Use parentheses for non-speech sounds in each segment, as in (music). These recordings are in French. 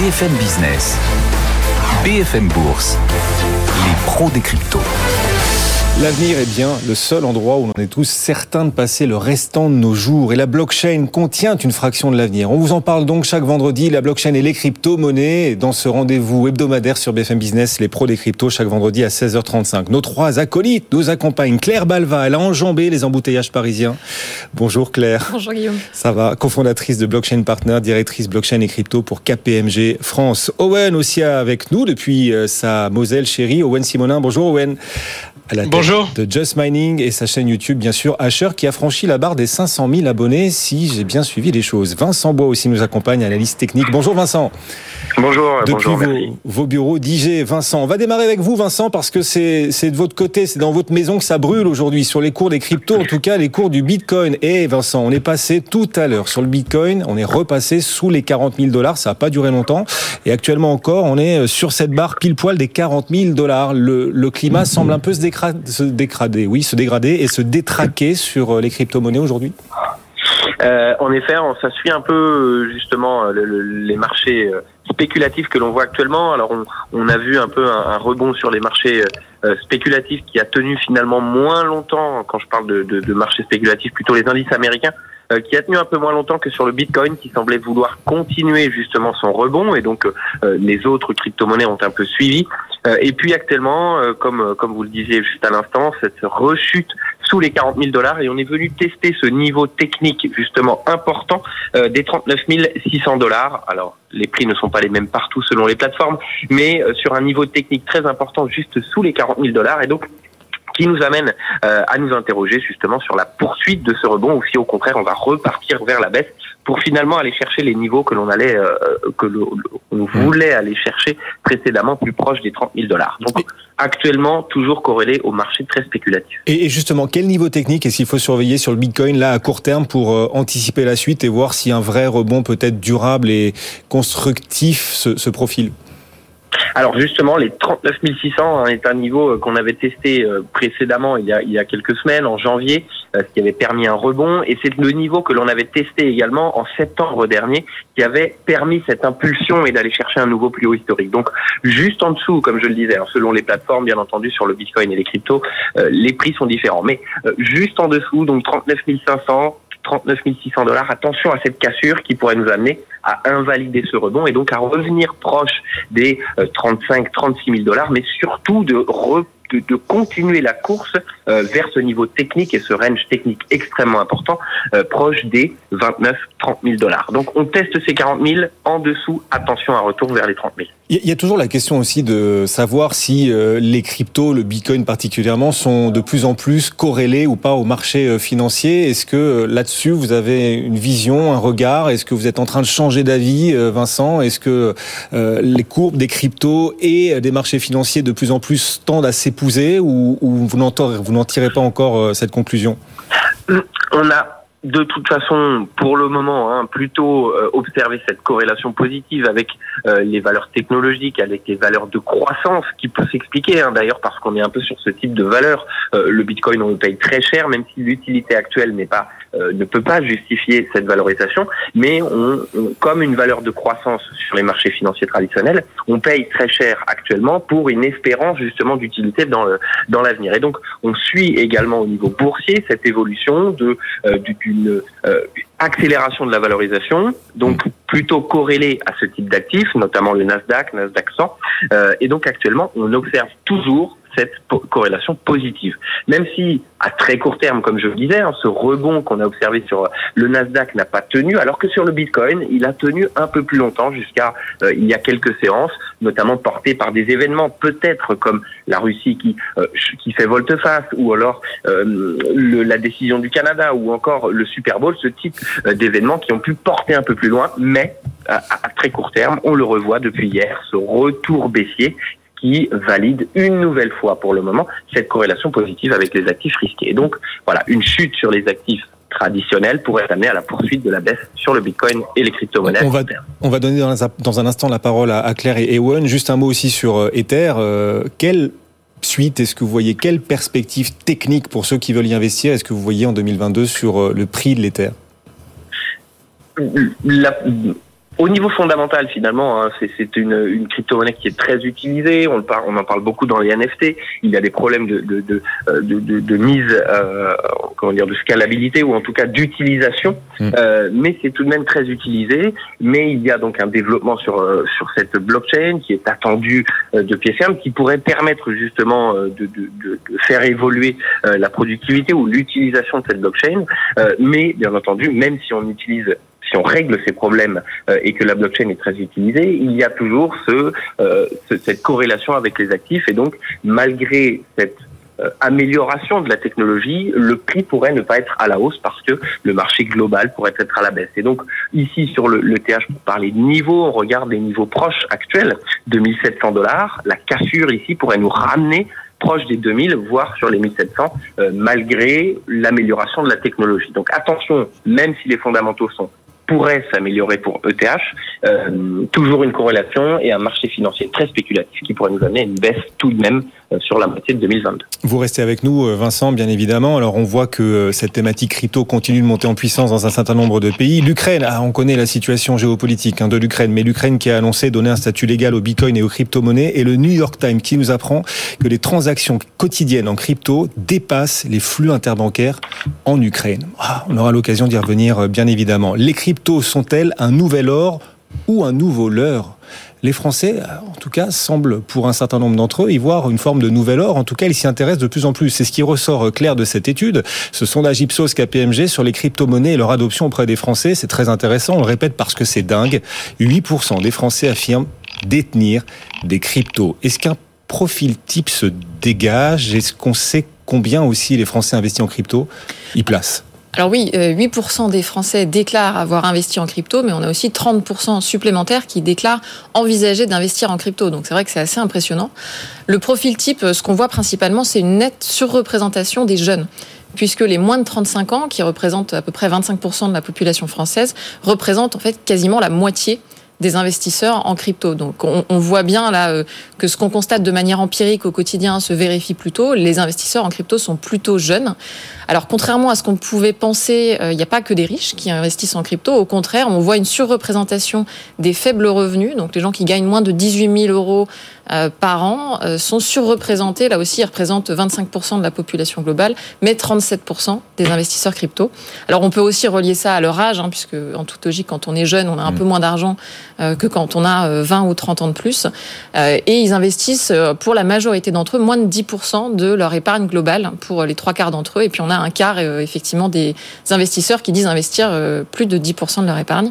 BFM Business, BFM Bourse, les pros des cryptos. L'avenir est bien le seul endroit où on est tous certains de passer le restant de nos jours. Et la blockchain contient une fraction de l'avenir. On vous en parle donc chaque vendredi, la blockchain et les crypto-monnaies. Dans ce rendez-vous hebdomadaire sur BFM Business, les pros des cryptos, chaque vendredi à 16h35. Nos trois acolytes nous accompagnent. Claire Balva, elle a enjambé les embouteillages parisiens. Bonjour Claire. Bonjour Guillaume. Ça va, cofondatrice de Blockchain Partner, directrice blockchain et crypto pour KPMG France. Owen aussi avec nous depuis euh, sa Moselle chérie. Owen Simonin, bonjour Owen à la Bonjour. de Just Mining et sa chaîne YouTube, bien sûr, Asher, qui a franchi la barre des 500 000 abonnés, si j'ai bien suivi les choses. Vincent Bois aussi nous accompagne à la liste technique. Bonjour Vincent. Bonjour, Depuis bonjour, vos, merci. vos bureaux d'IG, Vincent. On va démarrer avec vous, Vincent, parce que c'est de votre côté, c'est dans votre maison que ça brûle aujourd'hui, sur les cours des cryptos, en tout cas les cours du Bitcoin. Et Vincent, on est passé tout à l'heure sur le Bitcoin, on est repassé sous les 40 000 dollars, ça n'a pas duré longtemps. Et actuellement encore, on est sur cette barre pile poil des 40 000 dollars. Le, le climat semble un peu se, se dégrader, oui, se dégrader et se détraquer sur euh, les crypto-monnaies aujourd'hui? Euh, en effet, ça suit un peu euh, justement le- le- les marchés spéculatifs que l'on voit actuellement. Alors, on, a vu un peu un, rebond sur les marchés spéculatifs qui a tenu finalement moins longtemps. Quand je parle de, de, de marchés spéculatifs, plutôt les indices américains, euh, qui a tenu un peu moins longtemps que sur le Bitcoin, qui semblait vouloir continuer justement son rebond, et donc euh, les autres crypto-monnaies ont un peu suivi. Euh, et puis actuellement, euh, comme euh, comme vous le disiez juste à l'instant, cette rechute sous les 40 000 dollars et on est venu tester ce niveau technique justement important euh, des 39 600 dollars. Alors les prix ne sont pas les mêmes partout selon les plateformes, mais euh, sur un niveau technique très important juste sous les 40 000 dollars et donc qui nous amène euh, à nous interroger justement sur la poursuite de ce rebond ou si au contraire on va repartir vers la baisse pour finalement aller chercher les niveaux que l'on allait euh, que l'on on voulait aller chercher précédemment plus proche des 30 000 dollars. Donc actuellement toujours corrélé au marché très spéculatif. Et et justement, quel niveau technique est-ce qu'il faut surveiller sur le Bitcoin là à court terme pour euh, anticiper la suite et voir si un vrai rebond peut-être durable et constructif se, se profile Alors justement, les 39 600 hein, est un niveau euh, qu'on avait testé euh, précédemment il y, a, il y a quelques semaines, en janvier, euh, ce qui avait permis un rebond. Et c'est le niveau que l'on avait testé également en septembre dernier, qui avait permis cette impulsion et d'aller chercher un nouveau plus haut historique. Donc juste en dessous, comme je le disais, alors, selon les plateformes, bien entendu, sur le Bitcoin et les cryptos, euh, les prix sont différents. Mais euh, juste en dessous, donc 39 500, 39 600 dollars. Attention à cette cassure qui pourrait nous amener à invalider ce rebond et donc à revenir proche des 35, 36 000 dollars, mais surtout de, re- de, de continuer la course euh, vers ce niveau technique et ce range technique extrêmement important, euh, proche des 29, 30 000 dollars. Donc on teste ces 40 000 en dessous. Attention à retour vers les 30 000. Il y a- toujours la question aussi de savoir si euh, les cryptos, le Bitcoin particulièrement, sont de plus en plus corrélés ou pas au marché financier. Est-ce que là-dessus vous avez une vision, un regard? Est-ce que vous êtes en train de changer d'avis, Vincent? Est-ce que les courbes des cryptos et des marchés financiers de plus en plus tendent à s'épouser ou, ou vous n'en vous n'en tirez pas encore euh, cette conclusion On a de toute façon, pour le moment, hein, plutôt euh, observé cette corrélation positive avec euh, les valeurs technologiques, avec les valeurs de croissance, qui peut s'expliquer hein, d'ailleurs parce qu'on est un peu sur ce type de valeur. Euh, le Bitcoin, on le paye très cher, même si l'utilité actuelle n'est pas, euh, ne peut pas justifier cette valorisation. Mais on, on- comme une valeur de croissance sur les marchés financiers traditionnels, on paye très cher actuellement pour une espérance justement d'utilité dans le, dans l'avenir. Et donc, on suit également au niveau boursier cette évolution de euh, du- d'une euh, accélération de la valorisation, donc plutôt corrélée à ce type d'actifs, notamment le Nasdaq, Nasdaq 100. Euh, et donc actuellement, on observe toujours cette corrélation positive. Même si, à très court terme, comme je le disais, hein, ce rebond qu'on a observé sur le Nasdaq n'a pas tenu, alors que sur le Bitcoin, il a tenu un peu plus longtemps, jusqu'à euh, il y a quelques séances, notamment portées par des événements peut-être comme la Russie qui euh, qui fait volte-face, ou alors euh, le- la décision du Canada, ou encore le Super Bowl, ce type euh, d'événements qui ont pu porter un peu plus loin, mais à très court terme, on le revoit depuis hier, ce retour baissier qui valide une nouvelle fois pour le moment cette corrélation positive avec les actifs risqués. Et donc voilà, une chute sur les actifs traditionnels pourrait amener à la poursuite de la baisse sur le Bitcoin et les crypto-monnaies. On va, on va donner dans un, dans un instant la parole à, à Claire et Ewan. Juste un mot aussi sur euh, Ether. Euh, quelle suite est-ce que vous voyez? Quelle perspective technique pour ceux qui veulent y investir Est-ce que vous voyez en 2022 sur euh, le prix de l'Ether? La- au niveau fondamental, finalement, hein, c'est une, une crypto-monnaie qui est très utilisée. On, parle, on en parle beaucoup dans les NFT. Il y a des problèmes de, de, de, euh, de, de mise, euh, comment dire, de scalabilité ou en tout cas d'utilisation. Mmh. Euh, mais c'est tout de même très utilisé. Mais il y a donc un développement sur euh, sur cette blockchain qui est attendu euh, de pied ferme, qui pourrait permettre justement de, de, de, faire évoluer la productivité ou l'utilisation de cette blockchain. mais bien entendu, même si on utilise si on règle ces problèmes euh, et que la blockchain est très utilisée, il y a toujours ce, euh, cette corrélation avec les actifs et donc malgré cette euh, amélioration de la technologie, le prix pourrait ne pas être à la hausse parce que le marché global pourrait être à la baisse. Et donc ici sur le, le TH, pour parler de niveau, on regarde les niveaux proches actuels, 2700 dollars. La cassure ici pourrait nous ramener proche des 2000, voire sur les 1700, malgré l'amélioration de la technologie. Donc attention, même si les fondamentaux sont pourrait s'améliorer pour ETH, euh, toujours une corrélation et un marché financier très spéculatif qui pourrait nous amener à une baisse tout de même euh, sur la moitié de 2022. Vous restez avec nous, euh, Vincent, bien évidemment. Alors on voit que cette thématique crypto continue de monter en puissance dans un certain nombre de pays. L'Ukraine, ah, on connaît la situation géopolitique hein, de l'Ukraine, mais l'Ukraine qui a annoncé donner un statut légal au Bitcoin et aux crypto-monnaies, et le New York Times qui nous apprend que les transactions quotidiennes en crypto dépassent les flux interbancaires en Ukraine. Ah, on aura l'occasion d'y revenir, bien évidemment. Les cryptos sont-elles un nouvel or ou un nouveau leurre? Les Français, en tout cas, semblent, pour un certain nombre d'entre eux, y voir une forme de nouvel or. En tout cas, ils s'y intéressent de plus en plus. C'est ce qui ressort euh, clair de cette étude. Ce sondage Ipsos KPMG sur les crypto-monnaies et leur adoption auprès des Français, c'est très intéressant. On le répète parce que c'est dingue. 8% des Français affirment détenir des cryptos. Est-ce qu'un profil type se dégage? Est-ce qu'on sait combien aussi les Français investissent en crypto? Y placent alors oui, 8% euh, des Français déclarent avoir investi en crypto, mais on a aussi 30% supplémentaires qui déclarent envisager d'investir en crypto. Donc c'est vrai que c'est assez impressionnant. Le profil type, ce qu'on voit principalement, c'est une nette surreprésentation des jeunes puisque les moins de 35 ans, qui représentent à peu près 25% de la population française, représentent en fait quasiment la moitié des investisseurs en crypto. Donc on, voit bien là euh, que ce qu'on constate de manière empirique au quotidien se vérifie plutôt. Les investisseurs en crypto sont plutôt jeunes. Alors contrairement à ce qu'on pouvait penser, euh, il n'y a pas que des riches qui investissent en crypto. Au contraire, on voit une surreprésentation des faibles revenus. Donc les gens qui gagnent moins de 18 000 euros par an euh, sont surreprésentés. Là aussi, ils représentent 25% de la population globale, mais 37% des investisseurs crypto. Alors, on peut aussi relier ça à leur âge, hein, puisque en toute logique, quand on est jeune, on a un mm. peu moins d'argent euh, que quand on a 20 ou 30 ans de plus. Et ils investissent, pour la majorité d'entre eux, moins de 10% de leur épargne globale, pour les trois quarts d'entre eux. Et puis, on a un quart, effectivement, des investisseurs qui disent investir plus de 10% de leur épargne.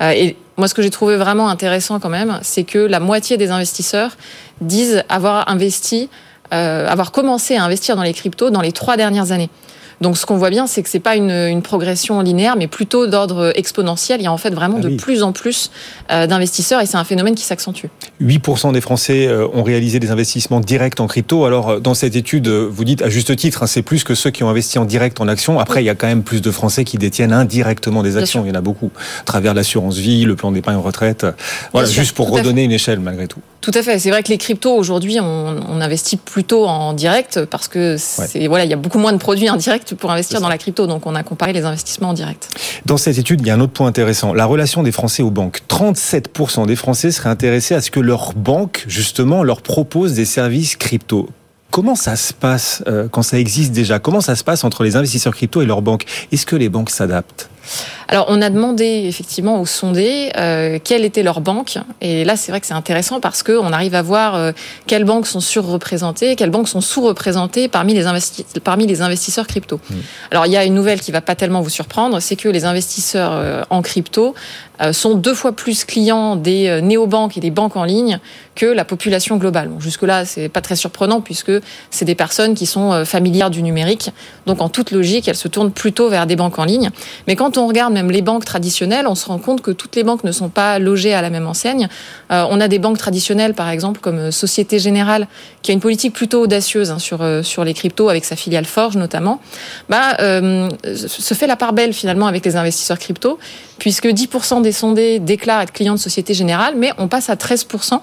Et moi, ce que j'ai trouvé vraiment intéressant quand même, c'est que la moitié des investisseurs disent avoir investi, euh, avoir commencé à investir dans les cryptos dans les trois dernières années. Donc ce qu'on voit bien, c'est que c'est pas une, une, progression linéaire, mais plutôt d'ordre exponentiel. Il y a en fait vraiment ah de plus en plus euh, d'investisseurs et c'est un phénomène qui s'accentue. 8% des Français euh, ont réalisé des investissements directs en crypto. Alors euh, dans cette étude, vous dites à juste titre, hein, c'est plus que ceux qui ont investi en direct en actions. Après, il y a quand même plus de Français qui détiennent indirectement des actions. Il y en a beaucoup, à travers l'assurance vie, le plan d'épargne retraite. Voilà, juste pour redonner une échelle malgré tout. Tout à fait. C'est vrai que les cryptos aujourd'hui, on, on, investit plutôt en direct parce que c'est voilà, il y a beaucoup moins de produits indirects pour investir dans la crypto. Donc on a comparé les investissements en direct. Dans cette étude, il y a un autre point intéressant la relation des Français aux banques. 37% des Français seraient intéressés à ce que leur banque justement leur propose des services crypto. Comment ça se passe euh, quand ça existe déjà? Comment ça se passe entre les investisseurs crypto et leurs banques? Est-ce que les banques s'adaptent? Alors, on a demandé effectivement aux sondés euh, quelle était leur banque. Et là, c'est vrai que c'est intéressant parce qu'on arrive à voir euh, quelles banques sont surreprésentées, quelles banques sont sous-représentées parmi les, parmi les investisseurs crypto. Mmh. Alors, il y a une nouvelle qui va pas tellement vous surprendre, c'est que les investisseurs euh, en crypto euh, sont deux fois plus clients des néobanques et des banques en ligne que la population globale. Bon, Jusque-là, c'est pas très surprenant puisque c'est des personnes qui sont familières du numérique. Donc, en toute logique, elles se tournent plutôt vers des banques en ligne. Mais quand on regarde même les banques traditionnelles, on se rend compte que toutes les banques ne sont pas logées à la même enseigne. on a des banques traditionnelles, par exemple, comme Société Générale, qui a une politique plutôt audacieuse hein, sur, sur les cryptos, avec sa filiale Forge notamment, bah, se fait la part belle finalement avec les investisseurs crypto, puisque 10% des sondés déclarent être clients de Société Générale, mais on passe à 13%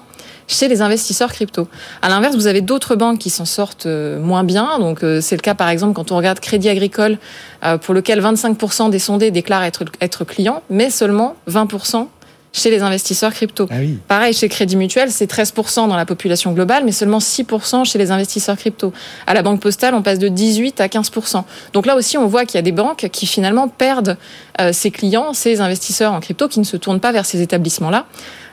chez les investisseurs crypto. À l'inverse, vous avez d'autres banques qui s'en sortent euh, moins bien. Donc, euh, c'est le cas, par exemple, quand on regarde Crédit Agricole, euh, pour lequel 25% des sondés déclarent être, être clients, mais seulement 20% chez les investisseurs crypto. Ah oui. Pareil, chez Crédit Mutuel, c'est 13% dans la population globale, mais seulement 6% chez les investisseurs crypto. À la Banque Postale, on passe de 18 à 15%. Donc là aussi, on voit qu'il y a des banques qui finalement perdent euh, ces clients, ces investisseurs en crypto, qui ne se tournent pas vers ces établissements-là.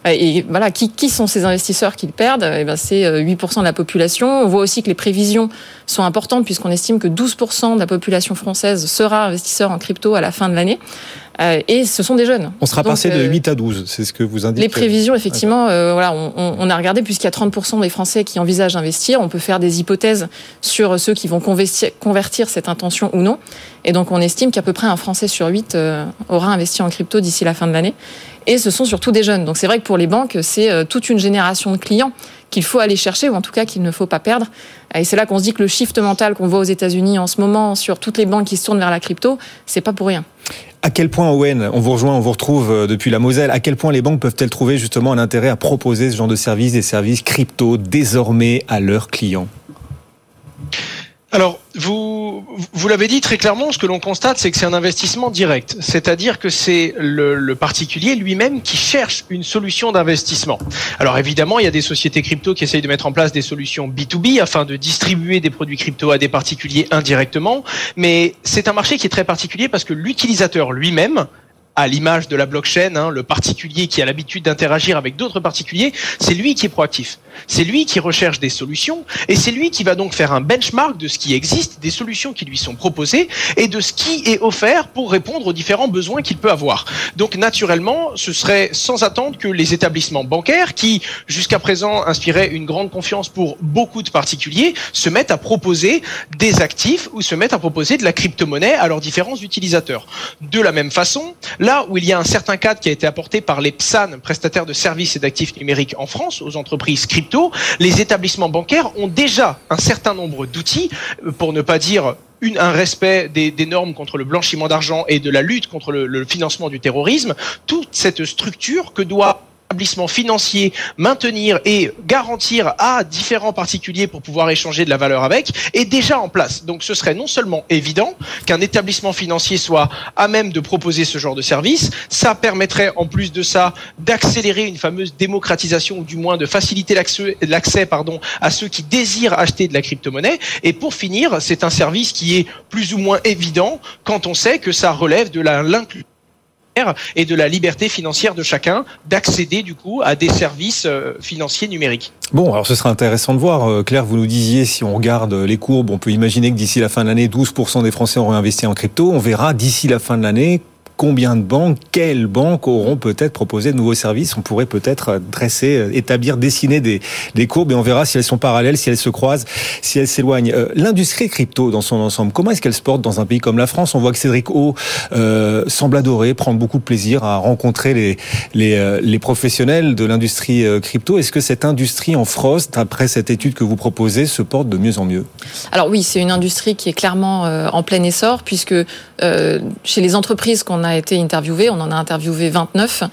Euh, Et voilà, qui, qui sont ces investisseurs qui le perdent? Eh ben, C'est euh, 8% de la population. On voit aussi que les prévisions sont importantes puisqu'on estime que 12% de la population française sera investisseur en crypto à la fin de l'année. Euh, Et ce sont des jeunes. On sera Donc, passé de euh, 8 à 12, c'est ce que vous indiquez. les prévisions, effectivement, euh, voilà, on, on- on a regardé puisqu'il y a 30% des Français qui envisagent d'investir. On peut faire des hypothèses sur ceux qui vont convertir, convertir cette intention ou non. Et donc, on estime qu'à peu près un Français sur 8 euh, aura investi en crypto d'ici la fin de l'année. Et ce sont surtout des jeunes. Donc, c'est vrai que pour les banques, c'est euh, toute une génération de clients qu'il faut aller chercher, ou en tout cas qu'il ne faut pas perdre. Et c'est là qu'on se dit que le shift mental qu'on voit aux États-Unis en ce moment sur toutes les banques qui se tournent vers la crypto, c'est pas pour rien. À quel point, Owen, on vous rejoint, on vous retrouve euh, depuis la Moselle, à quel point les banques peuvent-elles trouver justement un intérêt à proposer ce genre de services, des services crypto désormais à leurs clients? Alors, vous, vous l'avez dit très clairement, ce que l'on constate, c'est que c'est un investissement direct. C'est-à-dire que c'est le, particulier lui-même qui cherche une solution d'investissement. Alors évidemment, il y a des sociétés crypto qui essayent de mettre en place des solutions B2B afin de distribuer des produits crypto à des particuliers indirectement. Mais c'est un marché qui est très particulier parce que l'utilisateur lui-même, à l'image de la blockchain, hein, le particulier qui a l'habitude d'interagir avec d'autres particuliers, c'est lui qui est proactif. C'est lui qui recherche des solutions et c'est lui qui va donc faire un benchmark de ce qui existe, des solutions qui lui sont proposées et de ce qui est offert pour répondre aux différents besoins qu'il peut avoir. Donc naturellement, ce serait sans attendre que les établissements bancaires qui jusqu'à présent inspiraient une grande confiance pour beaucoup de particuliers se mettent à proposer des actifs ou se mettent à proposer de la crypto-monnaie à leurs différents utilisateurs. De la même façon, là où il y a un certain cadre qui a été apporté par les PSAN, prestataires de services et d'actifs numériques en France, aux entreprises crypto, les établissements bancaires ont déjà un certain nombre d'outils, euh, pour ne pas dire un respect des, normes contre le blanchiment d'argent et de la lutte contre le financement du terrorisme, toute cette structure que doit établissement financier maintenir et garantir à différents particuliers pour pouvoir échanger de la valeur avec est déjà en place. Donc ce serait non seulement évident qu'un établissement financier soit à même de proposer ce genre de service, ça permettrait en plus de ça d'accélérer une fameuse démocratisation ou du moins de faciliter l'accès à ceux qui désirent acheter de la crypto-monnaie et pour finir, c'est un service qui est plus ou moins évident quand on sait que ça relève de l'inclusion et de la liberté financière de chacun d'accéder du coup à des services euh, financiers numériques. Bon, alors ce sera intéressant de voir. Euh, Claire, vous nous disiez, si on regarde les courbes, on peut imaginer que d'ici la fin de l'année, 12% des Français auront investi en crypto. On verra d'ici la fin de l'année combien de banques, quelles banques auront peut-être proposé de nouveaux services. On pourrait peut-être dresser, euh, établir, dessiner des, des courbes et on verra si elles sont parallèles, si elles se croisent, si elles s'éloignent. Euh, L'industrie crypto dans son ensemble, comment est-ce qu'elle se porte dans un pays comme la France? On voit que Cédric O euh, semble adorer, prendre beaucoup de plaisir à rencontrer les, les, euh, les professionnels de l'industrie crypto. Est-ce que cette industrie en Frost, après cette étude que vous proposez, se porte de mieux en mieux? Alors oui, c'est une industrie qui est clairement en plein essor puisque euh, chez les entreprises qu'on a été interviewées, on en a interviewé 29,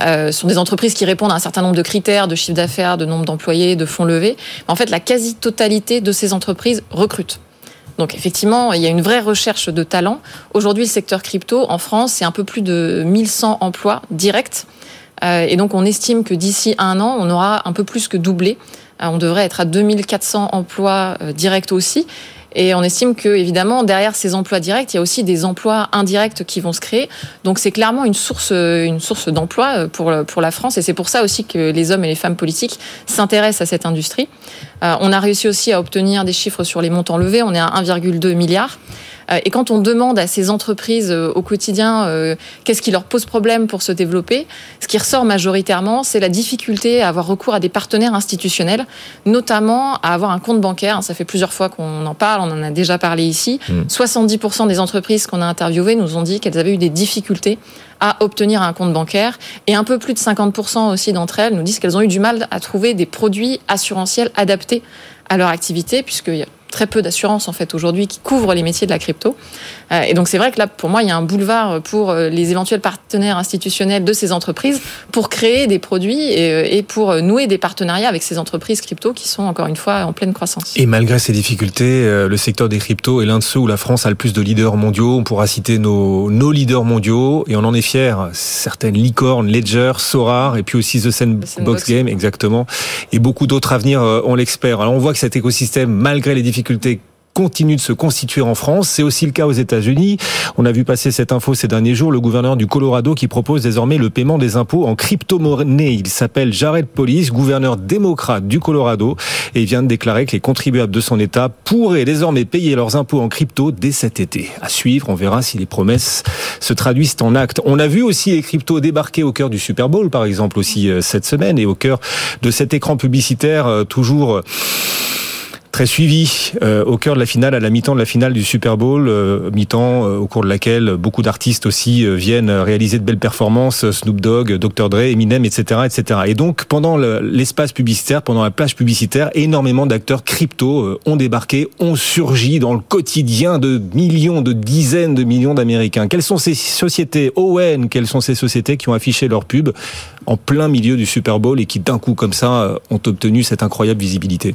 euh, sont des entreprises qui répondent à un certain nombre de critères de chiffre d'affaires, de nombre d'employés, de fonds levés. En fait, la quasi-totalité de ces entreprises recrutent. Donc effectivement, il y a une vraie recherche de talent. Aujourd'hui, le secteur crypto en France, c'est un peu plus de 1100 emplois directs. Euh, et donc on estime que d'ici un an, on aura un peu plus que doublé. Euh, on devrait être à 2400 emplois directs aussi. Et on estime que, évidemment, derrière ces emplois directs, il y a aussi des emplois indirects qui vont se créer. Donc, c'est clairement une source, une source d'emploi pour, pour la France. Et c'est pour ça aussi que les hommes et les femmes politiques s'intéressent à cette industrie. Euh, on a réussi aussi à obtenir des chiffres sur les montants levés. On est à 1,2 milliard. Euh, Et quand on demande à ces entreprises euh, au quotidien euh, qu'est-ce qui leur pose problème pour se développer, ce qui ressort majoritairement, c'est la difficulté à avoir recours à des partenaires institutionnels, notamment à avoir un compte bancaire. Ça fait plusieurs fois qu'on en parle, on en a déjà parlé ici. 70% des entreprises qu'on a interviewées nous ont dit qu'elles avaient eu des difficultés à obtenir un compte bancaire et un peu plus de 50% aussi d'entre elles nous disent qu'elles ont eu du mal à trouver des produits assurantiels adaptés à leur activité puisque très peu d'assurances en fait aujourd'hui qui couvrent les métiers de la crypto. Euh, et donc c'est vrai que là, pour moi, il y a un boulevard pour euh, les éventuels partenaires institutionnels de ces entreprises pour créer des produits et, et pour nouer des partenariats avec ces entreprises crypto qui sont encore une fois en pleine croissance. Et malgré ces difficultés, le secteur des cryptos est l'un de ceux où la France a le plus de leaders mondiaux. On pourra citer nos, nos leaders mondiaux et on en est fier. Certaines licornes, Ledger, Sorar et puis aussi The Sandbox Game, exactement. Et beaucoup d'autres à venir, on l'espère. Alors on voit que cet écosystème, malgré les difficultés continue de se constituer en France. C'est aussi le cas aux États-Unis. On a vu passer cette info ces derniers jours. Le gouverneur du Colorado qui propose désormais le paiement des impôts en crypto-monnaie. Il s'appelle Jared Polis, gouverneur démocrate du Colorado, et vient de déclarer que les contribuables de son État pourraient désormais payer leurs impôts en crypto dès cet été. À suivre, on verra si les promesses se traduisent en actes. On a vu aussi les cryptos débarquer au cœur du Super Bowl, par exemple, aussi euh, cette semaine, et au cœur de cet écran publicitaire euh, toujours très suivi euh, au cœur de la finale, à la mi-temps de la finale du Super Bowl, euh, mi-temps euh, au cours de laquelle beaucoup d'artistes aussi viennent réaliser de belles performances, Snoop Dogg, Dr Dre, Eminem, etc., etc. Et donc pendant l'espace publicitaire, pendant la plage publicitaire, énormément d'acteurs crypto ont débarqué, ont surgi dans le quotidien de millions, de dizaines de millions d'Américains. Quelles sont ces sociétés? ON Quelles sont ces sociétés qui ont affiché leur pub en plein milieu du Super Bowl et qui d'un coup comme ça ont obtenu cette incroyable visibilité?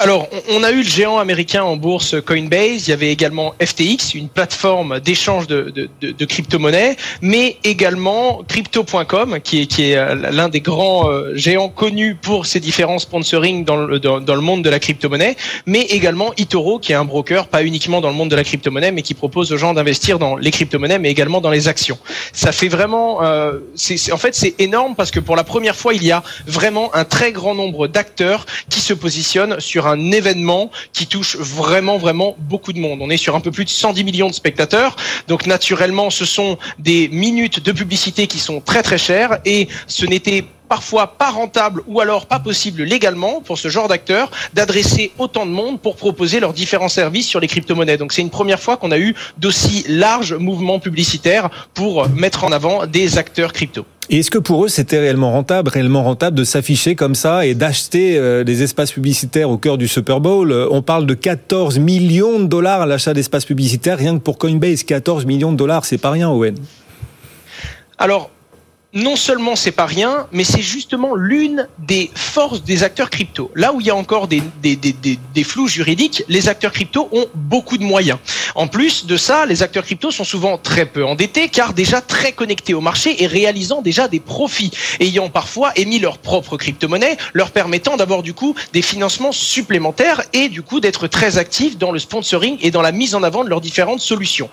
alors, on a eu le géant américain en bourse Coinbase, il y avait également FTX, une plateforme d'échange de, de, crypto-monnaies, mais également Crypto.com, qui est, qui est euh, l'un des grands euh, géants connus pour ses différents sponsoring dans le, dans, le monde de la crypto-monnaie, mais également Itoro, qui est un broker, pas uniquement dans le monde de la crypto-monnaie, mais qui propose aux gens d'investir dans les crypto-monnaies, mais également dans les actions. Ça fait vraiment, euh, en fait, c'est énorme parce que pour la première fois, il y a vraiment un très grand nombre d'acteurs qui se positionnent sur un événement qui touche vraiment, vraiment beaucoup de monde. On est sur un peu plus de 110 millions de spectateurs. Donc, naturellement, ce sont des minutes de publicité qui sont très, très chères et ce n'était parfois pas rentable ou alors pas possible légalement pour ce genre d'acteurs d'adresser autant de monde pour proposer leurs différents services sur les crypto-monnaies. Donc c'est une première fois qu'on a eu d'aussi larges mouvements publicitaires pour mettre en avant des acteurs crypto. Et est-ce que pour eux, c'était réellement rentable, réellement rentable de s'afficher comme ça et d'acheter euh, des espaces publicitaires au cœur du Super Bowl? Euh, On parle de 14 millions de dollars à l'achat d'espaces publicitaires, rien que pour Coinbase. 14 millions de dollars, c'est pas rien, Owen. Alors, non seulement c'est pas rien, mais c'est justement l'une des forces des acteurs crypto. Là où il y a encore des, des, des, des, flous juridiques, les acteurs crypto ont beaucoup de moyens. En plus de ça, les acteurs crypto sont souvent très peu endettés car déjà très connectés au marché et réalisant déjà des profits, ayant parfois émis leur propre crypto-monnaie, leur permettant d'avoir du coup des financements supplémentaires et du coup d'être très actifs dans le sponsoring et dans la mise en avant de leurs différentes solutions.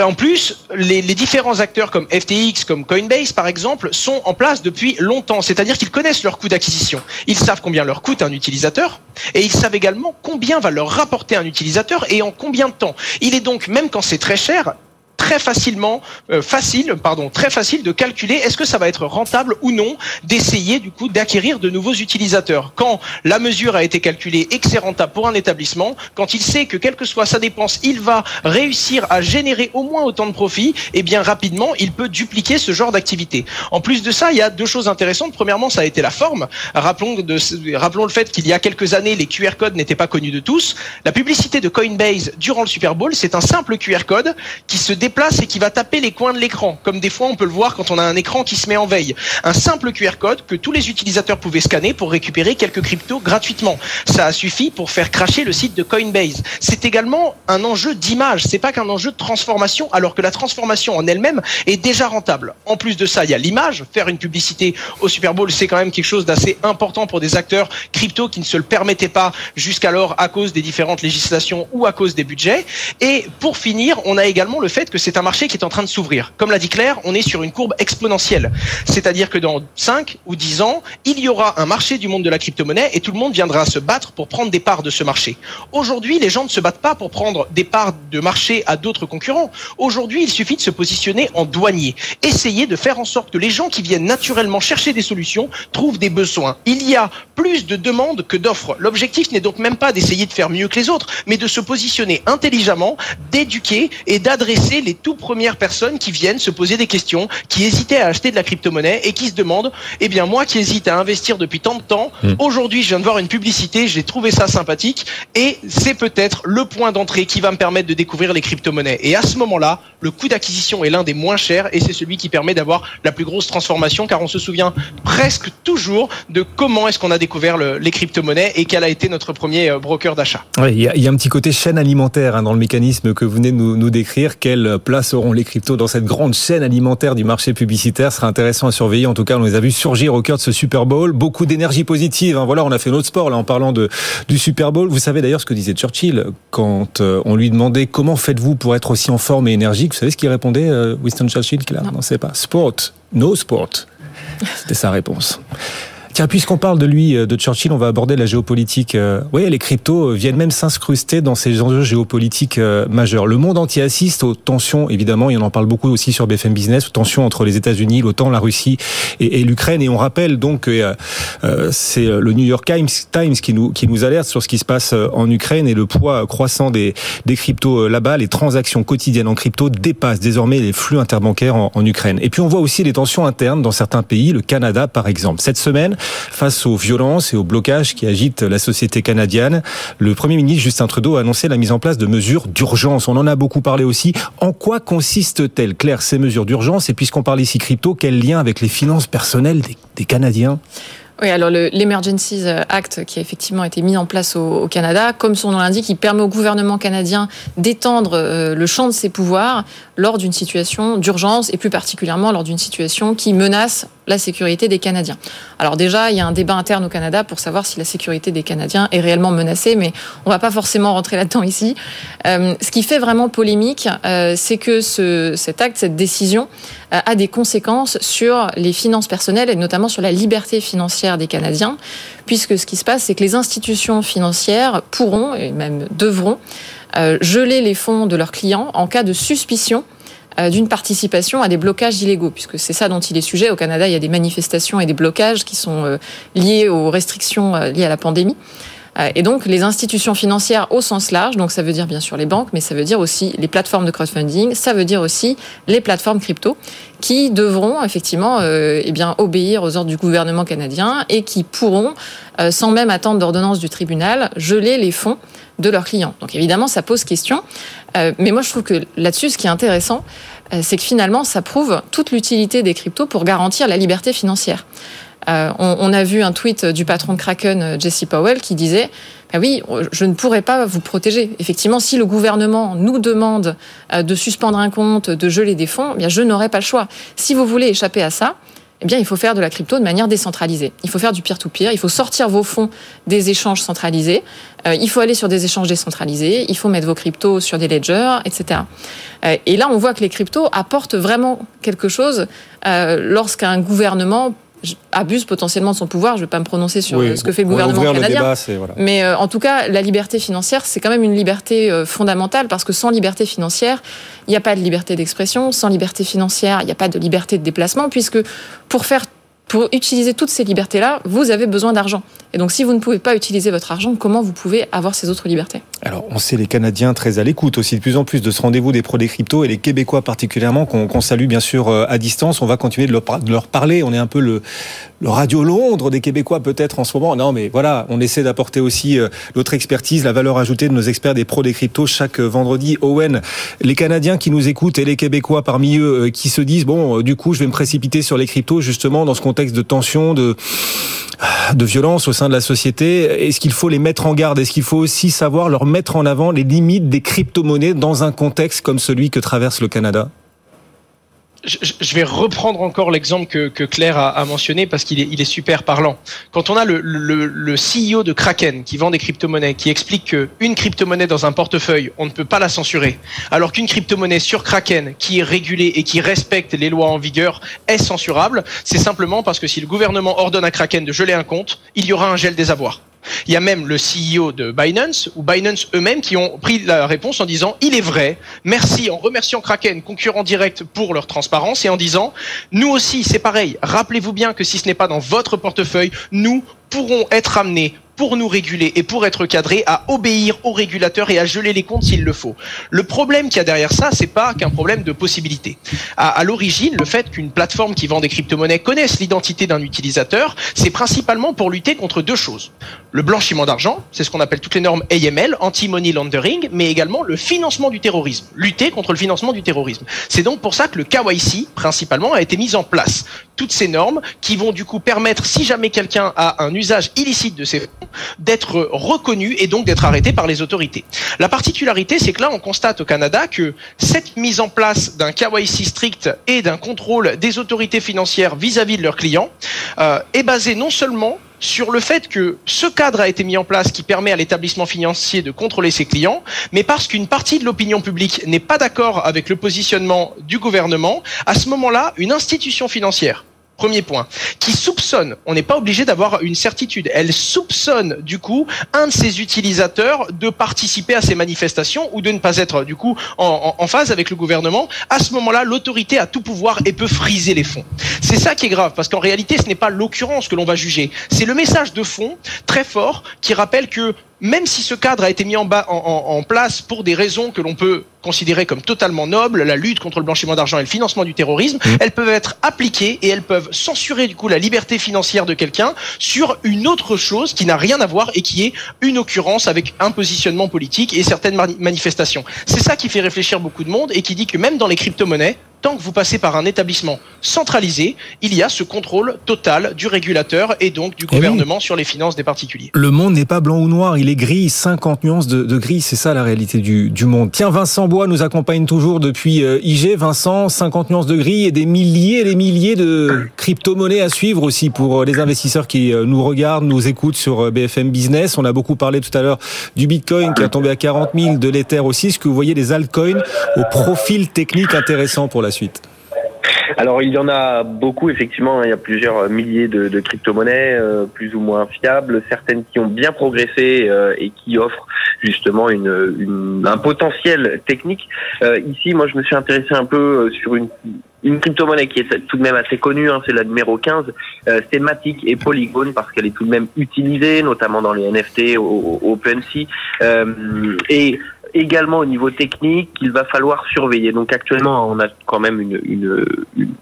En plus, les, différents acteurs comme FTX, comme Coinbase, par exemple, sont en place depuis longtemps. C'est-à-dire qu'ils connaissent leur coût d'acquisition. Ils savent combien leur coûte un utilisateur et ils savent également combien va leur rapporter un utilisateur et en combien de temps. Il est donc, même quand c'est très cher, très facilement, euh, facile, pardon, très facile de calculer est-ce que ça va être rentable ou non d'essayer du coup d'acquérir de nouveaux utilisateurs. Quand la mesure a été calculée et que c'est rentable pour un établissement, quand il sait que quelle que soit sa dépense, il va réussir à générer au moins autant de profits, et eh bien rapidement, il peut dupliquer ce genre d'activité. En plus de ça, il y a deux choses intéressantes. Premièrement, ça a été la forme. Rappelons, rappelons le fait qu'il y a quelques années, les QR codes n'étaient pas connus de tous. La publicité de Coinbase durant le Super Bowl, c'est un simple QR code qui se place et qui va taper les coins de l'écran, comme des fois on peut le voir quand on a un écran qui se met en veille. Un simple QR code que tous les utilisateurs pouvaient scanner pour récupérer quelques cryptos gratuitement. Ça a suffi pour faire cracher le site de Coinbase. C'est également un enjeu d'image, c'est pas qu'un enjeu de transformation, alors que la transformation en elle-même est déjà rentable. En plus de ça, il y a l'image. Faire une publicité au Super Bowl, c'est quand même quelque chose d'assez important pour des acteurs crypto qui ne se le permettaient pas jusqu'alors à cause des différentes législations ou à cause des budgets. Et pour finir, on a également le fait que c'est un marché qui est en train de s'ouvrir. Comme l'a dit Claire, on est sur une courbe exponentielle. C'est-à-dire que dans 5 ou 10 ans, il y aura un marché du monde de la crypto-monnaie et tout le monde viendra se battre pour prendre des parts de ce marché. Aujourd'hui, les gens ne se battent pas pour prendre des parts de marché à d'autres concurrents. Aujourd'hui, il suffit de se positionner en douanier. Essayer de faire en sorte que les gens qui viennent naturellement chercher des solutions trouvent des besoins. Il y a plus de demandes que d'offres. L'objectif n'est donc même pas d'essayer de faire mieux que les autres, mais de se positionner intelligemment, d'éduquer et d'adresser les tout premières personnes qui viennent se poser des questions, qui hésitaient à acheter de la crypto-monnaie et qui se demandent, eh bien moi qui hésite à investir depuis tant de temps, Hmm. aujourd'hui je viens de voir une publicité, j'ai trouvé ça sympathique et c'est peut-être le point d'entrée qui va me permettre de découvrir les crypto-monnaies. Et à ce moment-là, le coût d'acquisition est l'un des moins chers et c'est celui qui permet d'avoir la plus grosse transformation car on se souvient presque toujours de comment est-ce qu'on a découvert le- les crypto-monnaies et quel a été notre premier euh, broker d'achat. Ouais, il y, a, il y a un petit côté chaîne alimentaire hein, dans le mécanisme que vous venez de nous, nous décrire. Quelle place auront les cryptos dans cette grande chaîne alimentaire du marché publicitaire Ce sera intéressant à surveiller. En tout cas, on les a vus surgir au cœur de ce Super Bowl. Beaucoup d'énergie positive. hein. Voilà, on a fait notre sport là en parlant de, du Super Bowl. Vous savez d'ailleurs ce que disait Churchill quand euh, on lui demandait comment faites-vous pour être aussi en forme et énergique. Vous savez ce qu'il répondait, euh, Winston Churchill a? Non. Non, c'est pas sport, no sport. C'était sa réponse. Tiens, puisqu'on parle de lui, euh, de Churchill, on va aborder la géopolitique. Euh, Oui, les cryptos euh, viennent même s'incruster dans ces enjeux géopolitiques majeurs. Le monde entier assiste aux tensions, évidemment, il en parle beaucoup aussi sur BFM Business, aux tensions entre les États-Unis, l'OTAN, la Russie et, et l'Ukraine. Et on rappelle donc que euh, c'est le New York Times, Times qui nous qui nous alerte sur ce qui se passe en Ukraine et le poids croissant des des cryptos là-bas. Les transactions quotidiennes en crypto dépassent désormais les flux interbancaires en, en Ukraine. Et puis on voit aussi les tensions internes dans certains pays, le Canada par exemple. Cette semaine, face aux violences et aux blocages qui agitent la société canadienne, le Premier ministre Justin Trudeau a annoncé la mise en place de mesures d'urgence. On en a beaucoup parlé aussi. En quoi consistent-elles, Claire, ces mesures d'urgence? Et puisqu'on parle ici crypto, quel lien avec les finances personnelles des, Canadiens? Oui, alors le- l'Emergencies Act qui a effectivement été mis en place au, au Canada, comme son nom l'indique, il permet au gouvernement canadien d'étendre euh, le champ de ses pouvoirs lors d'une situation d'urgence et plus particulièrement lors d'une situation qui menace la sécurité des Canadiens. Alors déjà, il y a un débat interne au Canada pour savoir si la sécurité des Canadiens est réellement menacée, mais on va pas forcément rentrer là-dedans ici. Euh, ce qui fait vraiment polémique, euh, c'est que ce, cet acte, cette décision, euh, a des conséquences sur les finances personnelles et notamment sur la liberté financière des Canadiens, puisque ce qui se passe, c'est que les institutions financières pourront et même devront geler les fonds de leurs clients en cas de suspicion d'une participation à des blocages illégaux, puisque c'est ça dont il est sujet. Au Canada, il y a des manifestations et des blocages qui sont euh, liés aux restrictions euh, liées à la pandémie. Euh, Et donc, les institutions financières au sens large, donc ça veut dire bien sûr les banques, mais ça veut dire aussi les plateformes de crowdfunding, ça veut dire aussi les plateformes crypto, qui devront effectivement euh, eh bien, obéir aux ordres du gouvernement canadien et qui pourront, euh, sans même attendre d'ordonnance du tribunal, geler les fonds de leurs clients. Donc évidemment, ça pose question. Euh, mais moi, je trouve que là-dessus, ce qui est intéressant, euh, c'est que finalement, ça prouve toute l'utilité des cryptos pour garantir la liberté financière. Euh, on, a vu un tweet du patron de Kraken, Jesse Powell, qui disait ah oui, je ne pourrais pas vous protéger. Effectivement, si le gouvernement nous demande de suspendre un compte, de geler des fonds, eh bien je n'aurai pas le choix. Si vous voulez échapper à ça, eh bien, il faut faire de la crypto de manière décentralisée. Il faut faire du peer-to-peer. Il faut sortir vos fonds des échanges centralisés. Euh, il faut aller sur des échanges décentralisés. Il faut mettre vos cryptos sur des ledgers, etc. Euh, et là, on voit que les cryptos apportent vraiment quelque chose euh, lorsqu'un gouvernement abuse potentiellement de son pouvoir. Je ne vais pas me prononcer sur Oui, ce que fait le gouvernement le canadien. débat, c'est- voilà. Mais euh, en tout cas, la liberté financière, c'est quand même une liberté euh, fondamentale parce que sans liberté financière, il n'y a pas de liberté d'expression. Sans liberté financière, il n'y a pas de liberté de déplacement puisque pour faire pour utiliser toutes ces libertés-là, vous avez besoin d'argent. Et donc, si vous ne pouvez pas utiliser votre argent, comment vous pouvez avoir ces autres libertés? Alors, on sait les Canadiens très à l'écoute aussi de plus en plus de ce rendez-vous des pros des cryptos et les Québécois particulièrement qu'on salue bien sûr euh, à distance. On va continuer de leur, parler. On est un peu le, le radio Londres des Québécois peut-être en ce moment. Non, mais voilà, on essaie d'apporter aussi euh, notre expertise, la valeur ajoutée de nos experts des pros des cryptos chaque euh, vendredi. Owen, les Canadiens qui nous écoutent et les Québécois parmi eux qui se disent bon, du coup, je vais me précipiter sur les cryptos justement dans ce contexte de tension, de de violence au sein de la société. Est-ce qu'il faut les mettre en garde? Est-ce qu'il faut aussi savoir leur mettre en avant les limites des crypto-monnaies dans un contexte comme celui que traverse le Canada? Je, vais reprendre encore l'exemple que, Claire a, a mentionné parce qu'il est, il est super parlant. Quand on a le, le, le CEO de Kraken qui vend des crypto-monnaies, qui explique qu'une crypto-monnaie dans un portefeuille, on ne peut pas la censurer, alors qu'une crypto-monnaie sur Kraken qui est régulée et qui respecte les lois en vigueur est censurable, c'est simplement parce que si le gouvernement ordonne à Kraken de geler un compte, il y aura un gel des avoirs. Il y a même le CEO de Binance ou Binance eux-mêmes qui ont pris la réponse en disant il est vrai, merci en remerciant Kraken, concurrent direct pour leur transparence et en disant nous aussi c'est pareil, rappelez-vous bien que si ce n'est pas dans votre portefeuille, nous pourrons être amenés pour nous réguler et pour être cadré à obéir aux régulateurs et à geler les comptes s'il le faut. Le problème qu'il y a derrière ça, c'est pas qu'un problème de possibilité. À l'origine, le fait qu'une plateforme qui vend des crypto-monnaies connaisse l'identité d'un utilisateur, c'est principalement pour lutter contre deux choses. Le blanchiment d'argent, c'est ce qu'on appelle toutes les normes AML, anti-money laundering, mais également le financement du terrorisme, lutter contre le financement du terrorisme. C'est donc pour ça que le KYC, principalement, a été mis en place. Toutes ces normes qui vont du coup permettre, si jamais quelqu'un a un usage illicite de ces fonds, d'être reconnu et donc d'être arrêté par les autorités. La particularité, c'est que là, on constate au Canada que cette mise en place d'un KYC strict et d'un contrôle des autorités financières vis-à-vis de leurs clients euh, est basée non seulement sur le fait que ce cadre a été mis en place qui permet à l'établissement financier de contrôler ses clients, mais parce qu'une partie de l'opinion publique n'est pas d'accord avec le positionnement du gouvernement, à ce moment-là, une institution financière Premier point. Qui soupçonne, on n'est pas obligé d'avoir une certitude, elle soupçonne du coup un de ses utilisateurs de participer à ces manifestations ou de ne pas être du coup en, en, en phase avec le gouvernement. À ce moment-là, l'autorité a tout pouvoir et peut friser les fonds. C'est ça qui est grave parce qu'en réalité, ce n'est pas l'occurrence que l'on va juger. C'est le message de fond très fort qui rappelle que même si ce cadre a été mis en, bas, en, en, en place pour des raisons que l'on peut considérer comme totalement nobles, la lutte contre le blanchiment d'argent et le financement du terrorisme, mmh. elles peuvent être appliquées et elles peuvent censurer du coup la liberté financière de quelqu'un sur une autre chose qui n'a rien à voir et qui est une occurrence avec un positionnement politique et certaines manifestations. C'est ça qui fait réfléchir beaucoup de monde et qui dit que même dans les crypto-monnaies, tant que vous passez par un établissement centralisé, il y a ce contrôle total du régulateur et donc du gouvernement oui. sur les finances des particuliers. Le monde n'est pas blanc ou noir, il est gris, 50 nuances de, de gris, c'est ça la réalité du, du, monde. Tiens, Vincent Bois nous accompagne toujours depuis euh, IG. Vincent, 50 nuances de gris et des milliers et des milliers de crypto-monnaies à suivre aussi pour euh, les investisseurs qui euh, nous regardent, nous écoutent sur BFM Business. On a beaucoup parlé tout à l'heure du Bitcoin qui a tombé à 40 000, de l'Ether aussi. Est-ce que vous voyez des altcoins au profil technique intéressant pour la suite alors il y en a beaucoup effectivement, il y a plusieurs milliers de, de crypto-monnaies euh, plus ou moins fiables, certaines qui ont bien progressé euh, et qui offrent justement un potentiel technique. Euh, ici, moi je me suis intéressé un peu sur une une crypto-monnaie qui est tout de même assez connue, hein, c'est la numéro 15, euh, Matic et Polygon parce qu'elle est tout de même utilisée, notamment dans les NFT, au, au OpenSea. Et également au niveau technique qu'il va falloir surveiller. Donc actuellement, on a quand même une, une, une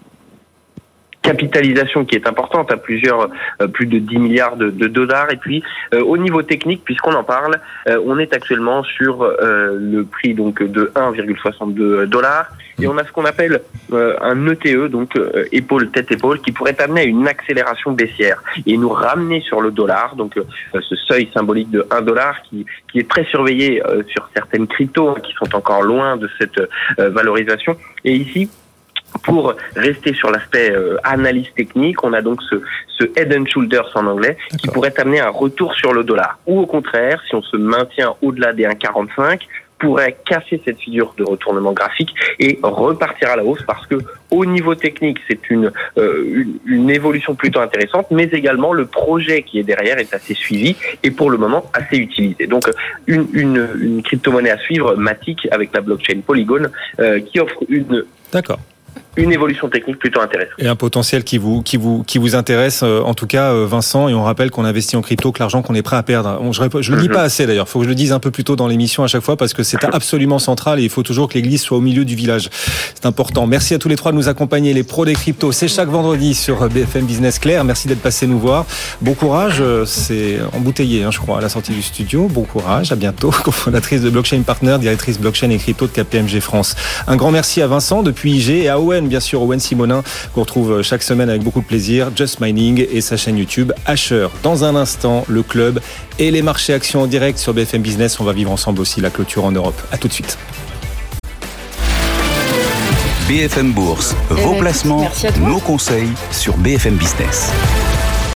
capitalisation qui est importante à plusieurs euh, plus de 10 milliards de, de dollars. Et puis euh, au niveau technique puisqu'on en parle euh, on est actuellement sur euh, le prix donc de 1,62 dollars. Et on a ce qu'on appelle euh, un ETE donc épaule tête épaule qui pourrait amener à une accélération baissière et nous ramener sur le dollar. Donc ce seuil symbolique de 1 dollar qui qui est très surveillé sur certaines cryptos hein, qui sont encore loin de cette valorisation. Et ici pour rester sur l'aspect euh, analyse technique, on a donc ce, ce head and shoulders en anglais qui pourrait amener un retour sur le dollar. Ou au contraire, si on se maintient au-delà des 1,45, pourrait casser cette figure de retournement graphique et repartir à la hausse parce que au niveau technique c'est une, euh, une, une évolution plutôt intéressante mais également le projet qui est derrière est assez suivi et pour le moment assez utilisé. Donc une, une, une crypto-monnaie à suivre Matic avec la blockchain Polygon euh, qui offre une D'accord une évolution technique plutôt intéressante. Et un potentiel qui vous qui vous qui vous intéresse euh, en tout cas euh, Vincent et on rappelle qu'on investit en crypto que l'argent qu'on est prêt à perdre. On, je, je le dis pas assez d'ailleurs, faut que je le dise un peu plus tôt dans l'émission à chaque fois parce que c'est (laughs) absolument central et il faut toujours que l'église soit au milieu du village. C'est important. Merci à tous les trois de nous accompagner les pros des cryptos. C'est chaque vendredi sur BFM Business Clair. Merci d'être passé nous voir. Bon courage, euh, c'est embouteillé hein, je crois à la sortie du studio. Bon courage, à bientôt. (laughs) Cofondatrice de Blockchain Partner, directrice blockchain et crypto de KPMG France. Un grand merci à Vincent depuis IG et à Owen bien sûr Owen Simonin qu'on retrouve chaque semaine avec beaucoup de plaisir, Just Mining et sa chaîne YouTube Asher. Dans un instant, le club et les marchés actions en direct sur BFM Business. On va vivre ensemble aussi la clôture en Europe. À tout de suite. BFM Bourse, vos placements, nos conseils sur BFM Business.